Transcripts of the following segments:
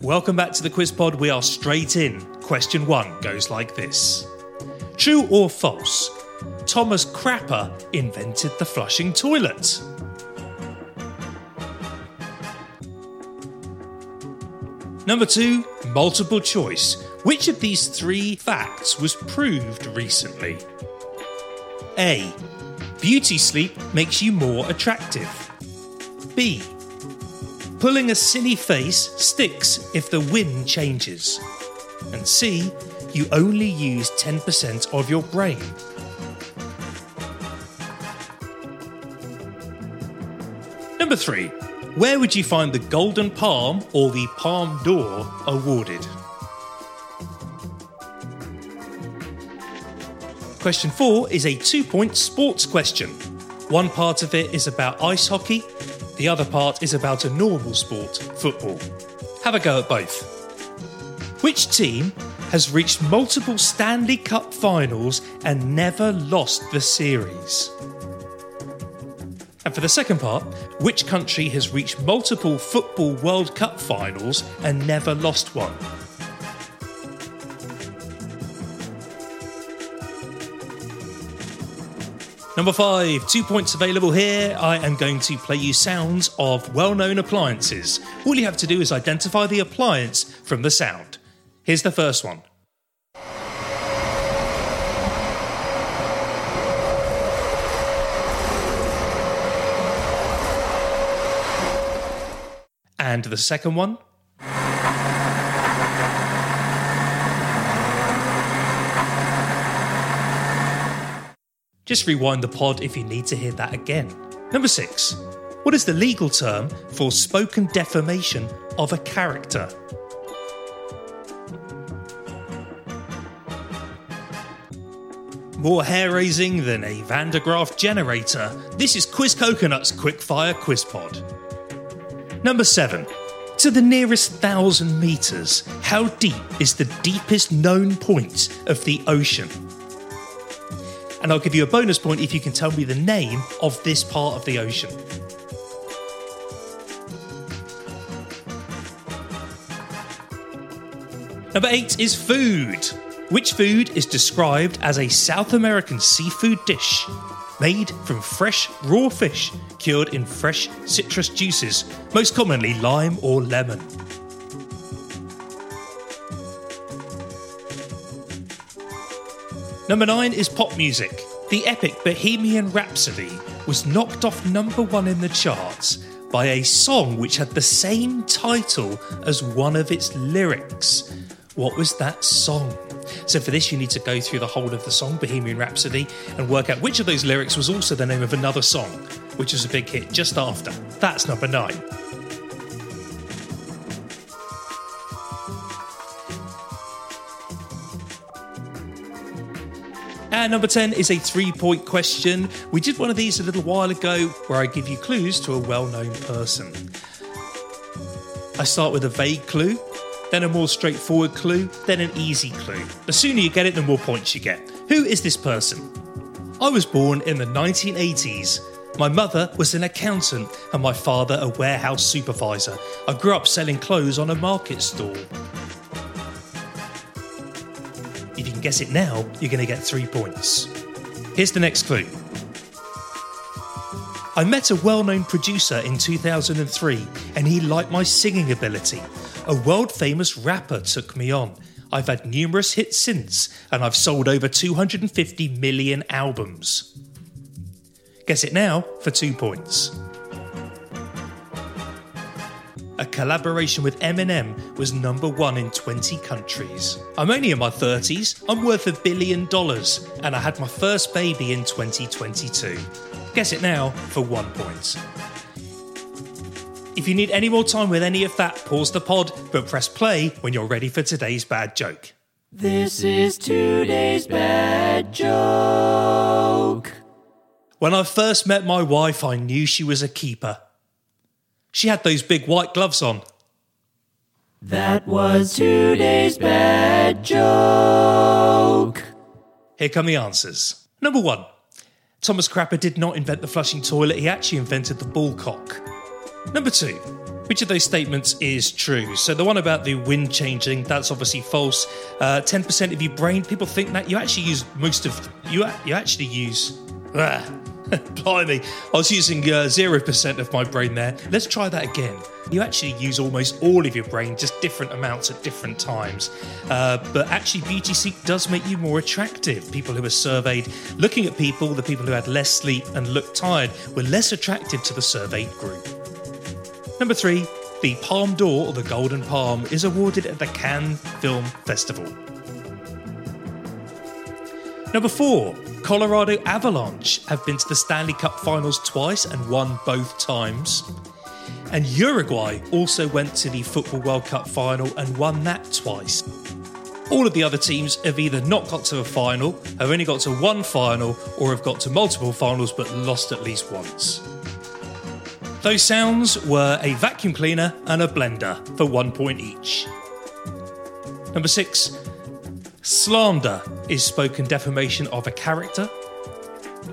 Welcome back to the Quiz Pod. We are straight in. Question one goes like this True or false? Thomas Crapper invented the flushing toilet. Number two, multiple choice. Which of these three facts was proved recently? A. Beauty sleep makes you more attractive. B. Pulling a silly face sticks if the wind changes. And C. You only use 10% of your brain. Number three. Where would you find the Golden Palm or the Palme d'Or awarded? Question four is a two point sports question. One part of it is about ice hockey, the other part is about a normal sport, football. Have a go at both. Which team has reached multiple Stanley Cup finals and never lost the series? And for the second part, which country has reached multiple Football World Cup finals and never lost one? Number five, two points available here. I am going to play you sounds of well known appliances. All you have to do is identify the appliance from the sound. Here's the first one. And the second one. Just rewind the pod if you need to hear that again. Number six. What is the legal term for spoken defamation of a character? More hair raising than a Van de Graaff generator, this is Quiz Coconut's Quickfire Quiz Pod. Number 7. To the nearest thousand metres, how deep is the deepest known point of the ocean? And I'll give you a bonus point if you can tell me the name of this part of the ocean. Number 8 is food. Which food is described as a South American seafood dish made from fresh raw fish cured in fresh citrus juices, most commonly lime or lemon? Number 9 is pop music. The epic Bohemian Rhapsody was knocked off number 1 in the charts by a song which had the same title as one of its lyrics. What was that song? So, for this, you need to go through the whole of the song, Bohemian Rhapsody, and work out which of those lyrics was also the name of another song, which was a big hit just after. That's number nine. Number 10 is a three point question. We did one of these a little while ago where I give you clues to a well known person. I start with a vague clue, then a more straightforward clue, then an easy clue. The sooner you get it, the more points you get. Who is this person? I was born in the 1980s. My mother was an accountant and my father a warehouse supervisor. I grew up selling clothes on a market stall. Guess it now, you're going to get three points. Here's the next clue. I met a well known producer in 2003 and he liked my singing ability. A world famous rapper took me on. I've had numerous hits since and I've sold over 250 million albums. Guess it now for two points. A collaboration with Eminem was number one in 20 countries. I'm only in my 30s, I'm worth a billion dollars, and I had my first baby in 2022. Guess it now for one point. If you need any more time with any of that, pause the pod, but press play when you're ready for today's bad joke. This is today's bad joke. When I first met my wife, I knew she was a keeper. She had those big white gloves on. That was today's bad joke. Here come the answers. Number one Thomas Crapper did not invent the flushing toilet, he actually invented the ball cock. Number two, which of those statements is true? So the one about the wind changing, that's obviously false. Uh, 10% of your brain, people think that you actually use most of you. You actually use. Ah, blimey, I was using uh, 0% of my brain there. Let's try that again. You actually use almost all of your brain, just different amounts at different times. Uh, but actually, Beauty Seek does make you more attractive. People who were surveyed, looking at people, the people who had less sleep and looked tired, were less attractive to the surveyed group. Number three, the Palme d'Or, or the Golden Palm, is awarded at the Cannes Film Festival. Number four, Colorado Avalanche have been to the Stanley Cup finals twice and won both times. And Uruguay also went to the Football World Cup final and won that twice. All of the other teams have either not got to a final, have only got to one final, or have got to multiple finals but lost at least once. Those sounds were a vacuum cleaner and a blender for one point each. Number six, slander is spoken defamation of a character.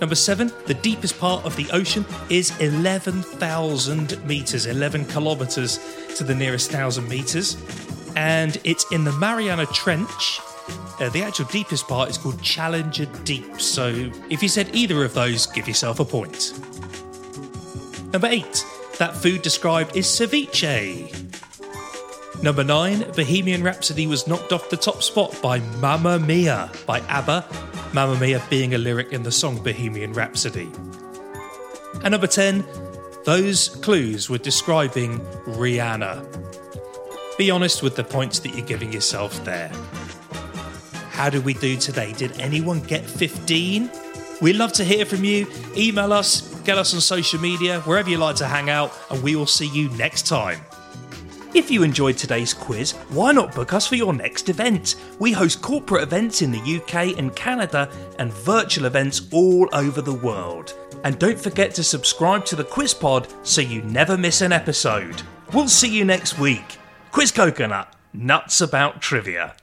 Number seven, the deepest part of the ocean is 11,000 metres, 11 kilometres to the nearest 1,000 metres. And it's in the Mariana Trench. Uh, the actual deepest part is called Challenger Deep. So if you said either of those, give yourself a point. Number 8. That food described is ceviche. Number 9. Bohemian Rhapsody was knocked off the top spot by Mamma Mia by ABBA, Mamma Mia being a lyric in the song Bohemian Rhapsody. And number 10. Those clues were describing Rihanna. Be honest with the points that you're giving yourself there. How did we do today? Did anyone get 15? We'd love to hear from you. Email us, get us on social media, wherever you like to hang out, and we will see you next time. If you enjoyed today's quiz, why not book us for your next event? We host corporate events in the UK and Canada and virtual events all over the world. And don't forget to subscribe to the Quiz Pod so you never miss an episode. We'll see you next week. Quiz Coconut, nuts about trivia.